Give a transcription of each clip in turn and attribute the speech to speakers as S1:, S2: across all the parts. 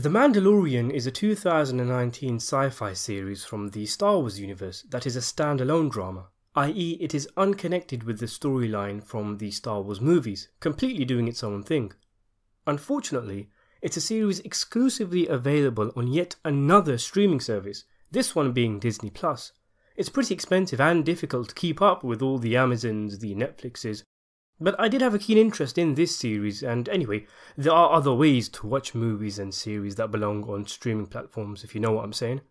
S1: The Mandalorian is a 2019 sci fi series from the Star Wars universe that is a standalone drama, i.e., it is unconnected with the storyline from the Star Wars movies, completely doing its own thing. Unfortunately, it's a series exclusively available on yet another streaming service, this one being Disney Plus. It's pretty expensive and difficult to keep up with all the Amazons, the Netflixes, but I did have a keen interest in this series, and anyway, there are other ways to watch movies and series that belong on streaming platforms, if you know what I'm saying.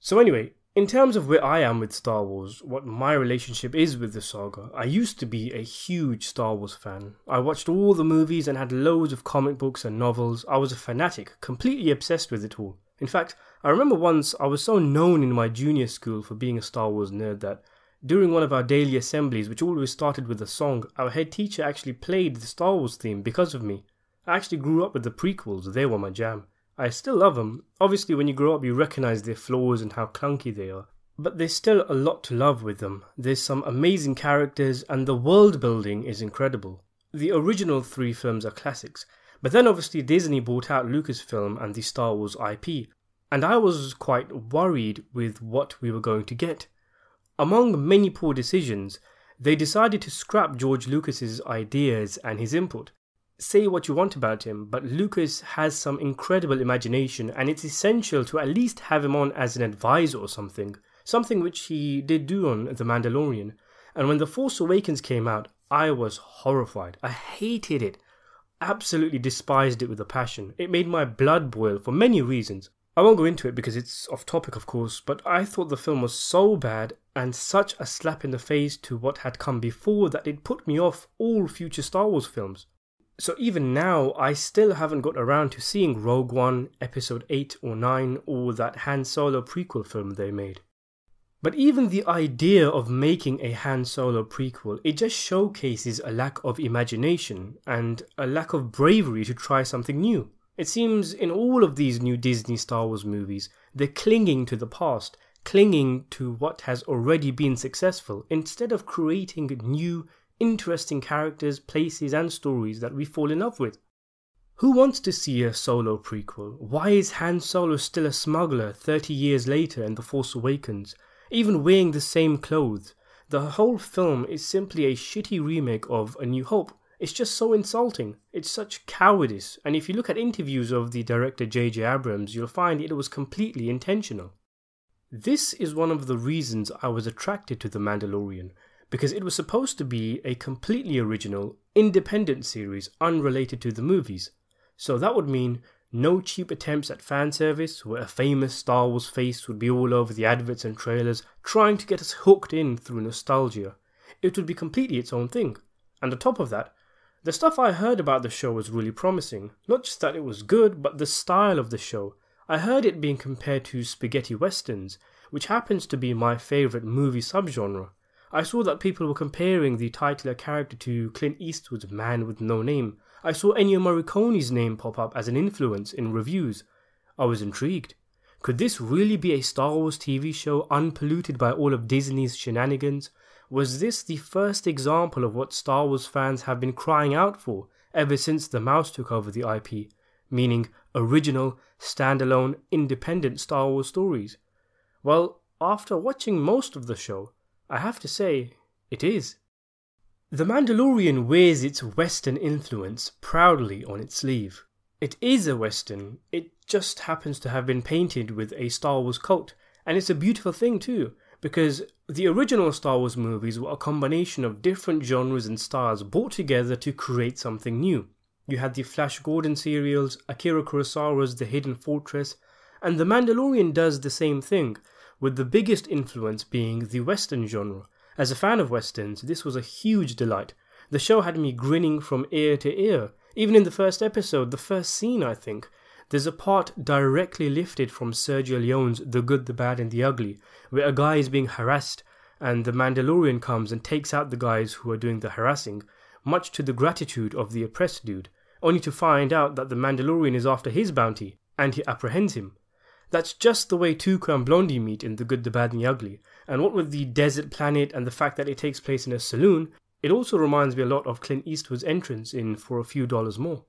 S1: So, anyway, in terms of where I am with Star Wars, what my relationship is with the saga, I used to be a huge Star Wars fan. I watched all the movies and had loads of comic books and novels. I was a fanatic, completely obsessed with it all. In fact, I remember once I was so known in my junior school for being a Star Wars nerd that during one of our daily assemblies, which always started with a song, our head teacher actually played the Star Wars theme because of me. I actually grew up with the prequels, they were my jam. I still love them. Obviously, when you grow up, you recognize their flaws and how clunky they are. But there's still a lot to love with them. There's some amazing characters, and the world building is incredible. The original three films are classics, but then obviously Disney bought out Lucasfilm and the Star Wars IP, and I was quite worried with what we were going to get. Among many poor decisions, they decided to scrap George Lucas's ideas and his input. Say what you want about him, but Lucas has some incredible imagination and it's essential to at least have him on as an advisor or something, something which he did do on The Mandalorian. And when The Force Awakens came out, I was horrified. I hated it. Absolutely despised it with a passion. It made my blood boil for many reasons. I won't go into it because it's off topic, of course, but I thought the film was so bad and such a slap in the face to what had come before that it put me off all future Star Wars films. So even now, I still haven't got around to seeing Rogue One, Episode 8 or 9, or that Han Solo prequel film they made. But even the idea of making a Han Solo prequel, it just showcases a lack of imagination and a lack of bravery to try something new. It seems in all of these new Disney Star Wars movies, they're clinging to the past, clinging to what has already been successful, instead of creating new, interesting characters, places, and stories that we fall in love with. Who wants to see a solo prequel? Why is Han Solo still a smuggler 30 years later in The Force Awakens, even wearing the same clothes? The whole film is simply a shitty remake of A New Hope, it's just so insulting. It's such cowardice. And if you look at interviews of the director J.J. Abrams, you'll find it was completely intentional. This is one of the reasons I was attracted to The Mandalorian, because it was supposed to be a completely original, independent series unrelated to the movies. So that would mean no cheap attempts at fan service where a famous Star Wars face would be all over the adverts and trailers trying to get us hooked in through nostalgia. It would be completely its own thing. And on top of that, the stuff I heard about the show was really promising. Not just that it was good, but the style of the show. I heard it being compared to spaghetti westerns, which happens to be my favourite movie subgenre. I saw that people were comparing the titular character to Clint Eastwood's Man with No Name. I saw Ennio Morricone's name pop up as an influence in reviews. I was intrigued. Could this really be a Star Wars TV show unpolluted by all of Disney's shenanigans? Was this the first example of what Star Wars fans have been crying out for ever since the mouse took over the IP, meaning original, standalone, independent Star Wars stories? Well, after watching most of the show, I have to say, it is. The Mandalorian wears its Western influence proudly on its sleeve. It is a Western, it just happens to have been painted with a Star Wars coat, and it's a beautiful thing too because the original Star Wars movies were a combination of different genres and styles brought together to create something new. You had the Flash Gordon serials, Akira Kurosawa's The Hidden Fortress, and The Mandalorian does the same thing, with the biggest influence being the Western genre. As a fan of Westerns, this was a huge delight. The show had me grinning from ear to ear. Even in the first episode, the first scene, I think, there's a part directly lifted from Sergio Leone's The Good, the Bad, and the Ugly, where a guy is being harassed and the Mandalorian comes and takes out the guys who are doing the harassing, much to the gratitude of the oppressed dude, only to find out that the Mandalorian is after his bounty and he apprehends him. That's just the way Tuco and Blondie meet in The Good, the Bad, and the Ugly, and what with the desert planet and the fact that it takes place in a saloon, it also reminds me a lot of Clint Eastwood's entrance in For a Few Dollars More.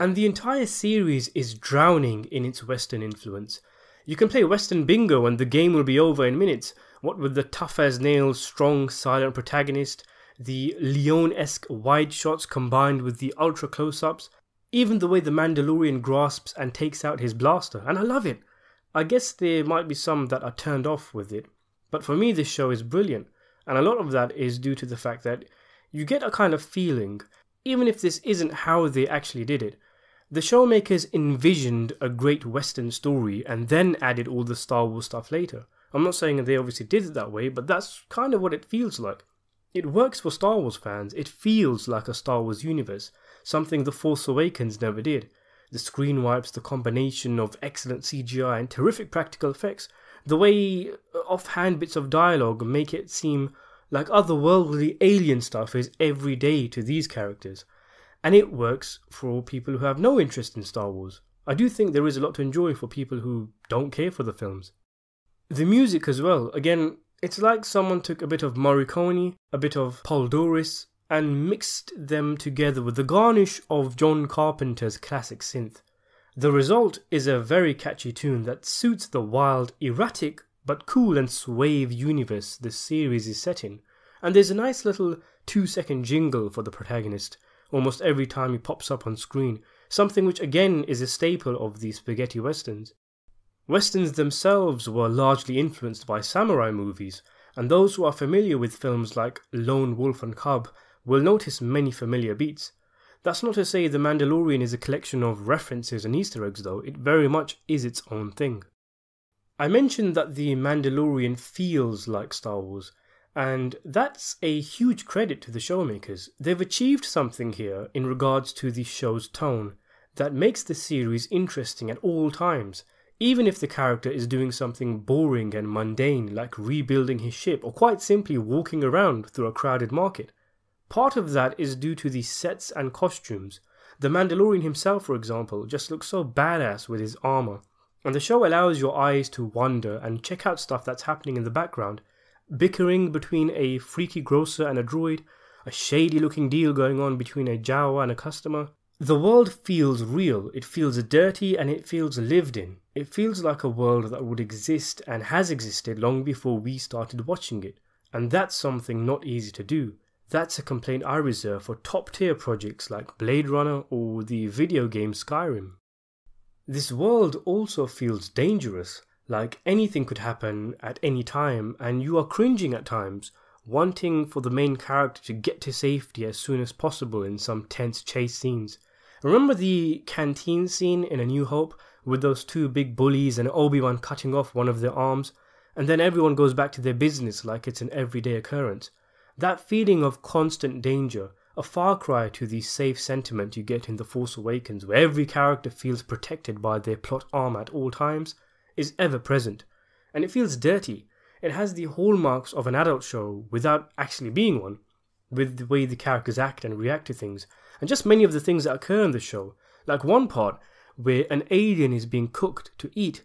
S1: And the entire series is drowning in its Western influence. You can play Western bingo and the game will be over in minutes. What with the tough as nails, strong, silent protagonist, the Leone esque wide shots combined with the ultra close ups, even the way the Mandalorian grasps and takes out his blaster, and I love it. I guess there might be some that are turned off with it, but for me, this show is brilliant, and a lot of that is due to the fact that you get a kind of feeling, even if this isn't how they actually did it, the showmakers envisioned a great Western story and then added all the Star Wars stuff later. I'm not saying they obviously did it that way, but that's kind of what it feels like. It works for Star Wars fans, it feels like a Star Wars universe, something The Force Awakens never did. The screen wipes, the combination of excellent CGI and terrific practical effects, the way uh, offhand bits of dialogue make it seem like otherworldly alien stuff is every day to these characters and it works for people who have no interest in Star Wars. I do think there is a lot to enjoy for people who don't care for the films. The music as well, again, it's like someone took a bit of Morricone, a bit of Poledouris, and mixed them together with the garnish of John Carpenter's classic synth. The result is a very catchy tune that suits the wild, erratic, but cool and suave universe this series is set in. And there's a nice little two second jingle for the protagonist, almost every time he pops up on screen, something which again is a staple of the spaghetti westerns. Westerns themselves were largely influenced by samurai movies, and those who are familiar with films like Lone Wolf and Cub will notice many familiar beats. That's not to say The Mandalorian is a collection of references and Easter eggs, though, it very much is its own thing. I mentioned that The Mandalorian feels like Star Wars, and that's a huge credit to the showmakers. They've achieved something here in regards to the show's tone that makes the series interesting at all times, even if the character is doing something boring and mundane like rebuilding his ship or quite simply walking around through a crowded market. Part of that is due to the sets and costumes. The Mandalorian himself, for example, just looks so badass with his armor, and the show allows your eyes to wander and check out stuff that's happening in the background bickering between a freaky grocer and a droid, a shady looking deal going on between a Jawa and a customer. The world feels real, it feels dirty, and it feels lived in. It feels like a world that would exist and has existed long before we started watching it. And that's something not easy to do. That's a complaint I reserve for top tier projects like Blade Runner or the video game Skyrim. This world also feels dangerous. Like anything could happen at any time, and you are cringing at times, wanting for the main character to get to safety as soon as possible in some tense chase scenes. Remember the canteen scene in A New Hope with those two big bullies and Obi Wan cutting off one of their arms, and then everyone goes back to their business like it's an everyday occurrence? That feeling of constant danger, a far cry to the safe sentiment you get in The Force Awakens, where every character feels protected by their plot arm at all times is ever present, and it feels dirty. It has the hallmarks of an adult show without actually being one, with the way the characters act and react to things, and just many of the things that occur in the show. Like one part where an alien is being cooked to eat,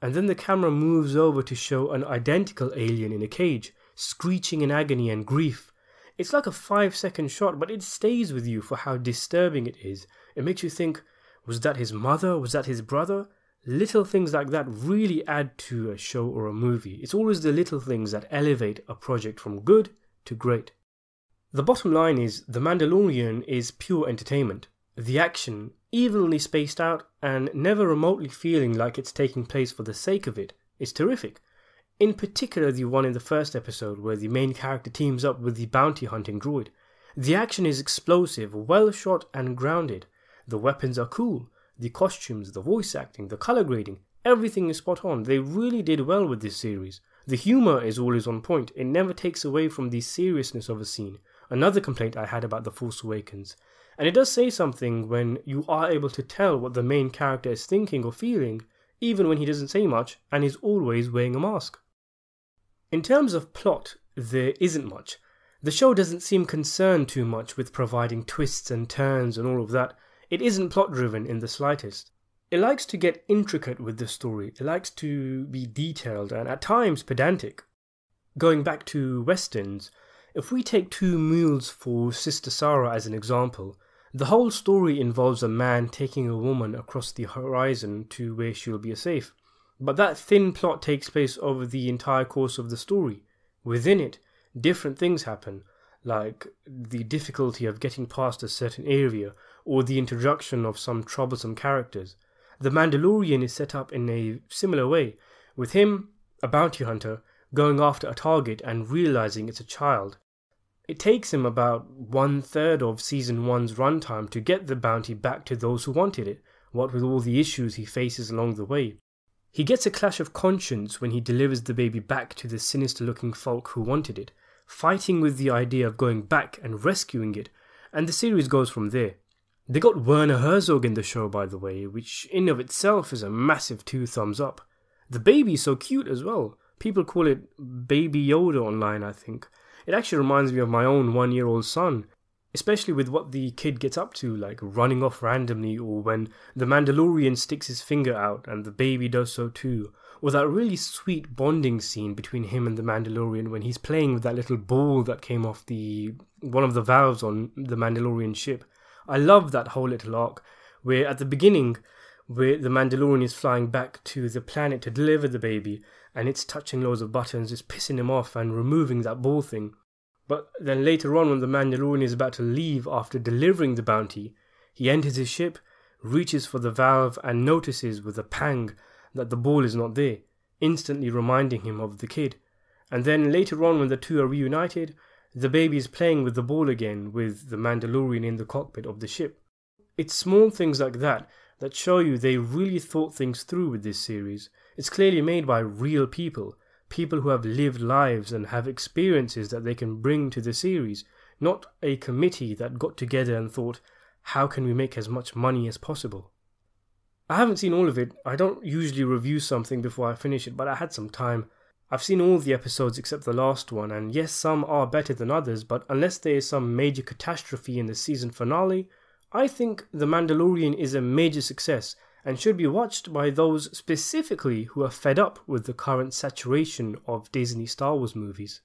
S1: and then the camera moves over to show an identical alien in a cage, screeching in agony and grief. It's like a five second shot, but it stays with you for how disturbing it is. It makes you think, was that his mother? Was that his brother? Little things like that really add to a show or a movie. It's always the little things that elevate a project from good to great. The bottom line is The Mandalorian is pure entertainment. The action, evenly spaced out and never remotely feeling like it's taking place for the sake of it, is terrific. In particular, the one in the first episode where the main character teams up with the bounty hunting droid. The action is explosive, well shot, and grounded. The weapons are cool. The costumes, the voice acting, the color grading, everything is spot on. They really did well with this series. The humor is always on point, it never takes away from the seriousness of a scene. Another complaint I had about The Force Awakens. And it does say something when you are able to tell what the main character is thinking or feeling, even when he doesn't say much and is always wearing a mask. In terms of plot, there isn't much. The show doesn't seem concerned too much with providing twists and turns and all of that. It isn't plot driven in the slightest. It likes to get intricate with the story, it likes to be detailed and at times pedantic. Going back to westerns, if we take Two Mules for Sister Sarah as an example, The whole story involves a man taking a woman across the horizon to where she'll be safe. But that thin plot takes place over the entire course of the story. Within it, different things happen, like the difficulty of getting past a certain area or the introduction of some troublesome characters. The Mandalorian is set up in a similar way, with him, a bounty hunter, going after a target and realizing it's a child. It takes him about one third of season one's runtime to get the bounty back to those who wanted it, what with all the issues he faces along the way. He gets a clash of conscience when he delivers the baby back to the sinister looking folk who wanted it, fighting with the idea of going back and rescuing it, and the series goes from there. They got Werner Herzog in the show, by the way, which in of itself is a massive two thumbs up. The baby's so cute as well. People call it Baby Yoda online, I think. It actually reminds me of my own one year old son, especially with what the kid gets up to, like running off randomly, or when the Mandalorian sticks his finger out and the baby does so too, or that really sweet bonding scene between him and the Mandalorian when he's playing with that little ball that came off the one of the valves on the Mandalorian ship. I love that whole little arc where at the beginning where the Mandalorian is flying back to the planet to deliver the baby and it's touching loads of buttons, it's pissing him off and removing that ball thing. But then later on, when the Mandalorian is about to leave after delivering the bounty, he enters his ship, reaches for the valve, and notices with a pang that the ball is not there, instantly reminding him of the kid. And then later on, when the two are reunited, the baby is playing with the ball again with the Mandalorian in the cockpit of the ship. It's small things like that that show you they really thought things through with this series. It's clearly made by real people, people who have lived lives and have experiences that they can bring to the series, not a committee that got together and thought, how can we make as much money as possible? I haven't seen all of it. I don't usually review something before I finish it, but I had some time. I've seen all the episodes except the last one, and yes, some are better than others, but unless there is some major catastrophe in the season finale, I think The Mandalorian is a major success and should be watched by those specifically who are fed up with the current saturation of Disney Star Wars movies.